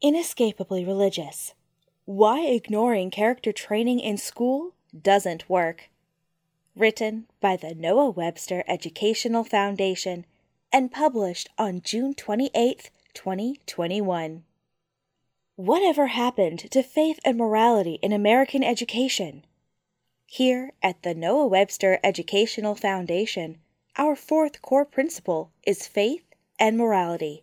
Inescapably religious. Why ignoring character training in school doesn't work. Written by the Noah Webster Educational Foundation and published on June 28, 2021. Whatever happened to faith and morality in American education? Here at the Noah Webster Educational Foundation, our fourth core principle is faith and morality.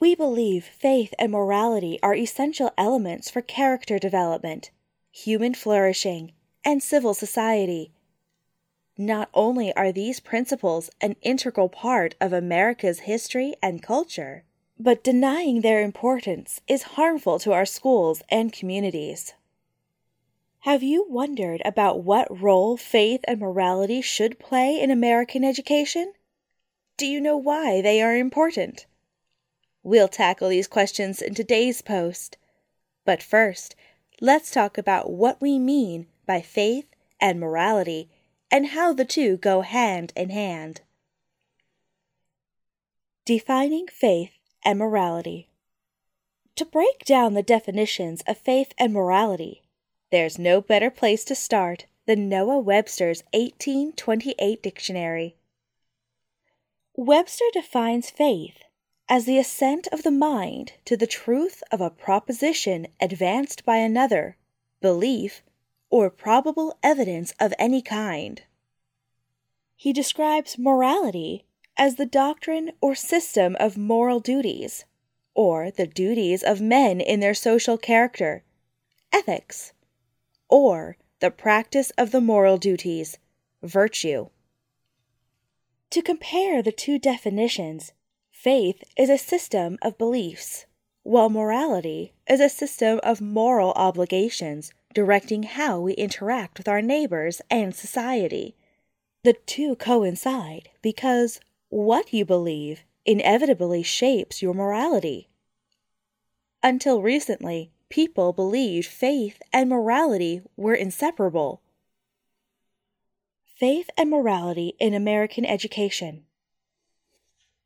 We believe faith and morality are essential elements for character development, human flourishing, and civil society. Not only are these principles an integral part of America's history and culture, but denying their importance is harmful to our schools and communities. Have you wondered about what role faith and morality should play in American education? Do you know why they are important? We'll tackle these questions in today's post. But first, let's talk about what we mean by faith and morality and how the two go hand in hand. Defining faith and morality. To break down the definitions of faith and morality, there's no better place to start than Noah Webster's 1828 dictionary. Webster defines faith as the assent of the mind to the truth of a proposition advanced by another, belief, or probable evidence of any kind. He describes morality as the doctrine or system of moral duties, or the duties of men in their social character, ethics, or the practice of the moral duties, virtue. To compare the two definitions, Faith is a system of beliefs, while morality is a system of moral obligations directing how we interact with our neighbors and society. The two coincide because what you believe inevitably shapes your morality. Until recently, people believed faith and morality were inseparable. Faith and morality in American education.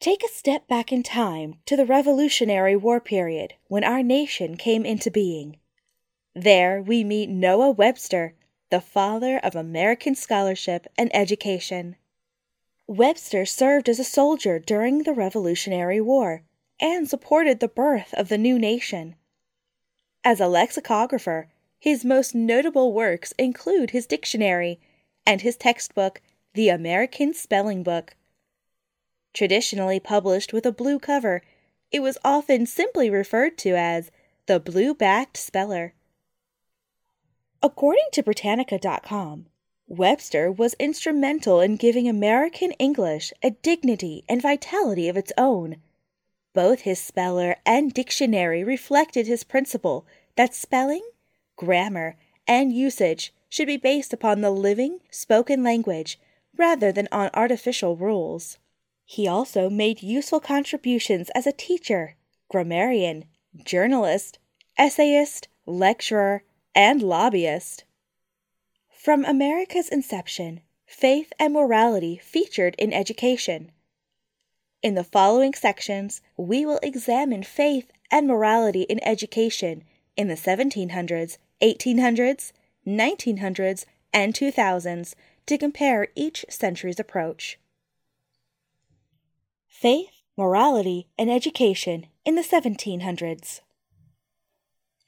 Take a step back in time to the Revolutionary War period when our nation came into being. There we meet Noah Webster, the father of American scholarship and education. Webster served as a soldier during the Revolutionary War and supported the birth of the new nation. As a lexicographer, his most notable works include his dictionary and his textbook, The American Spelling Book. Traditionally published with a blue cover, it was often simply referred to as the blue backed speller. According to Britannica.com, Webster was instrumental in giving American English a dignity and vitality of its own. Both his speller and dictionary reflected his principle that spelling, grammar, and usage should be based upon the living, spoken language rather than on artificial rules. He also made useful contributions as a teacher, grammarian, journalist, essayist, lecturer, and lobbyist. From America's inception, faith and morality featured in education. In the following sections, we will examine faith and morality in education in the 1700s, 1800s, 1900s, and 2000s to compare each century's approach. Faith, Morality, and Education in the 1700s.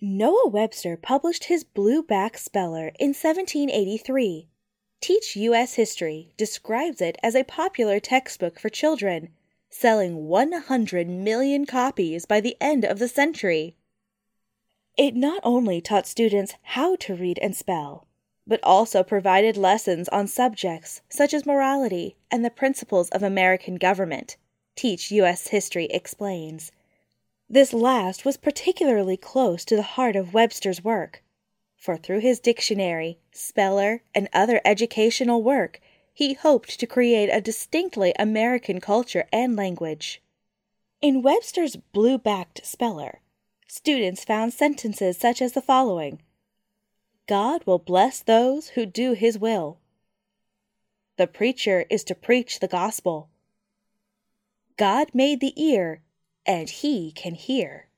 Noah Webster published his Blue Back Speller in 1783. Teach U.S. History describes it as a popular textbook for children, selling 100 million copies by the end of the century. It not only taught students how to read and spell, but also provided lessons on subjects such as morality and the principles of American government Teach U.S. History explains. This last was particularly close to the heart of Webster's work, for through his dictionary, speller, and other educational work, he hoped to create a distinctly American culture and language. In Webster's blue backed speller, students found sentences such as the following God will bless those who do his will. The preacher is to preach the gospel. God made the ear, and he can hear.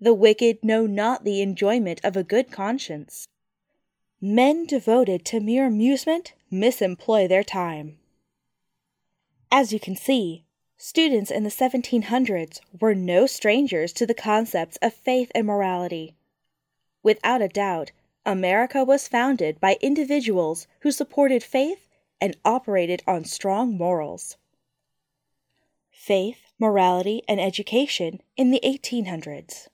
The wicked know not the enjoyment of a good conscience. Men devoted to mere amusement misemploy their time. As you can see, students in the 1700s were no strangers to the concepts of faith and morality. Without a doubt, America was founded by individuals who supported faith and operated on strong morals. Faith, morality, and education in the 1800s.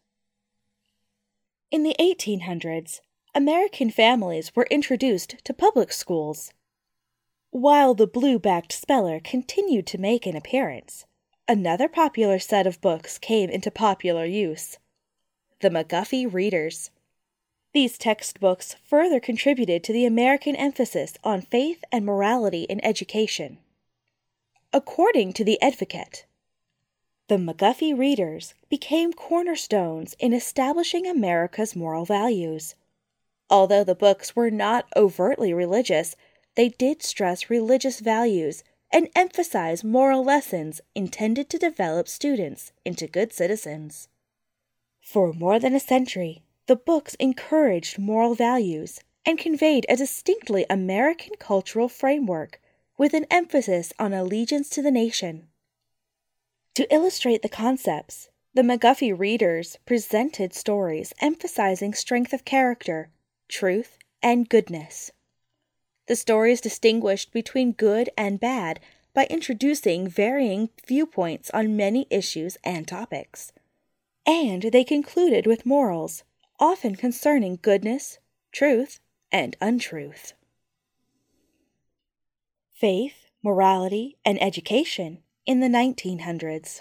In the 1800s, American families were introduced to public schools. While the blue backed speller continued to make an appearance, another popular set of books came into popular use the McGuffey Readers. These textbooks further contributed to the American emphasis on faith and morality in education. According to The Advocate, the McGuffey Readers became cornerstones in establishing America's moral values. Although the books were not overtly religious, they did stress religious values and emphasize moral lessons intended to develop students into good citizens. For more than a century, the books encouraged moral values and conveyed a distinctly American cultural framework with an emphasis on allegiance to the nation. To illustrate the concepts, the McGuffey readers presented stories emphasizing strength of character, truth, and goodness. The stories distinguished between good and bad by introducing varying viewpoints on many issues and topics. And they concluded with morals often concerning goodness, truth, and untruth. Faith, morality, and education in the 1900s.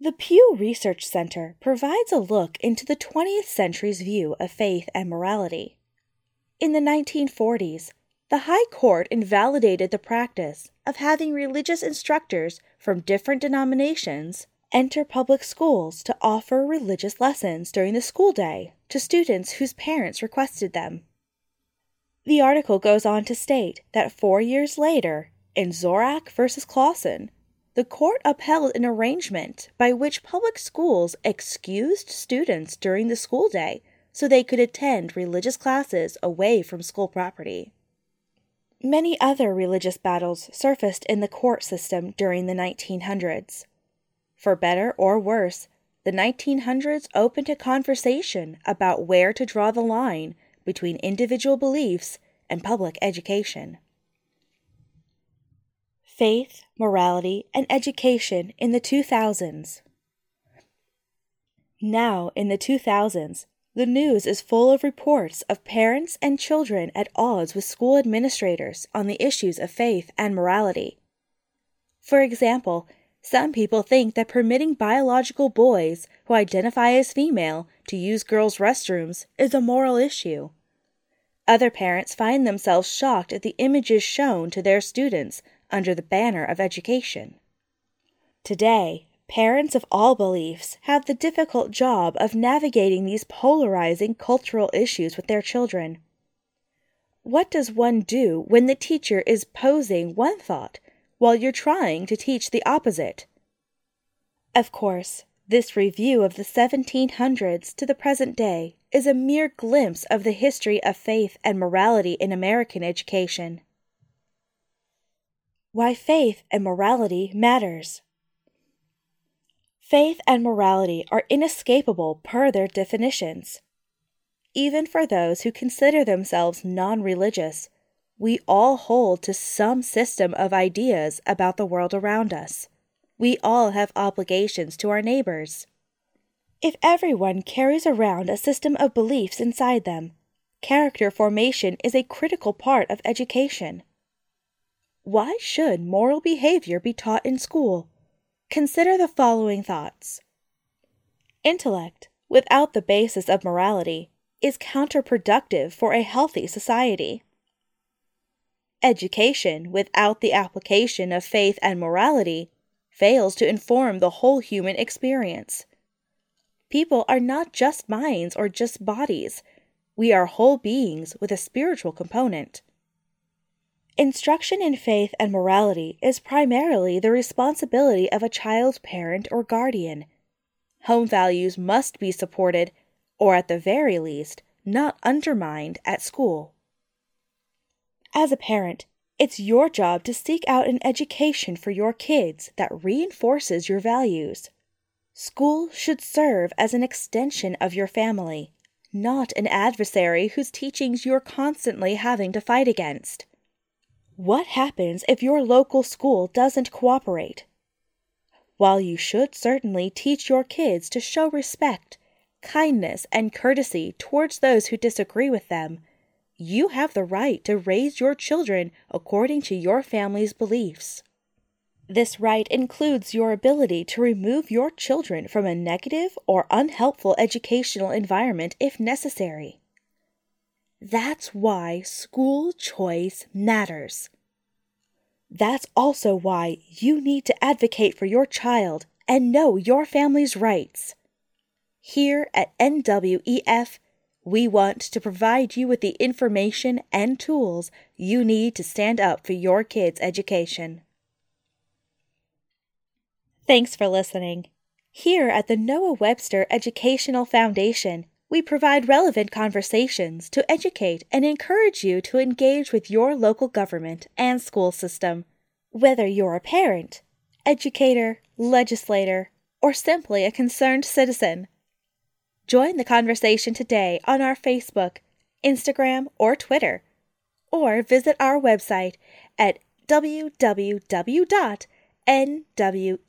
The Pew Research Center provides a look into the 20th century's view of faith and morality. In the 1940s, the High Court invalidated the practice of having religious instructors from different denominations enter public schools to offer religious lessons during the school day to students whose parents requested them. The article goes on to state that four years later, in Zorach v. Clauson, the court upheld an arrangement by which public schools excused students during the school day so they could attend religious classes away from school property. Many other religious battles surfaced in the court system during the 1900s. For better or worse, the 1900s opened a conversation about where to draw the line between individual beliefs and public education. Faith, Morality, and Education in the 2000s. Now, in the 2000s, the news is full of reports of parents and children at odds with school administrators on the issues of faith and morality. For example, some people think that permitting biological boys who identify as female to use girls' restrooms is a moral issue. Other parents find themselves shocked at the images shown to their students under the banner of education. Today, parents of all beliefs have the difficult job of navigating these polarizing cultural issues with their children. What does one do when the teacher is posing one thought while you're trying to teach the opposite. Of course, this review of the 1700s to the present day is a mere glimpse of the history of faith and morality in American education. Why faith and morality matters. Faith and morality are inescapable per their definitions. Even for those who consider themselves non religious, we all hold to some system of ideas about the world around us. We all have obligations to our neighbors. If everyone carries around a system of beliefs inside them, character formation is a critical part of education. Why should moral behavior be taught in school? Consider the following thoughts Intellect, without the basis of morality, is counterproductive for a healthy society. Education, without the application of faith and morality, fails to inform the whole human experience. People are not just minds or just bodies. We are whole beings with a spiritual component. Instruction in faith and morality is primarily the responsibility of a child's parent or guardian. home values must be supported, or at the very least, not undermined at school. As a parent, it's your job to seek out an education for your kids that reinforces your values. School should serve as an extension of your family, not an adversary whose teachings you're constantly having to fight against. What happens if your local school doesn't cooperate? While you should certainly teach your kids to show respect, kindness, and courtesy towards those who disagree with them, you have the right to raise your children according to your family's beliefs. This right includes your ability to remove your children from a negative or unhelpful educational environment if necessary. That's why school choice matters. That's also why you need to advocate for your child and know your family's rights. Here at NWEF, we want to provide you with the information and tools you need to stand up for your kids' education. Thanks for listening. Here at the Noah Webster Educational Foundation, we provide relevant conversations to educate and encourage you to engage with your local government and school system. Whether you're a parent, educator, legislator, or simply a concerned citizen, join the conversation today on our Facebook, Instagram, or Twitter, or visit our website at www nwef.org.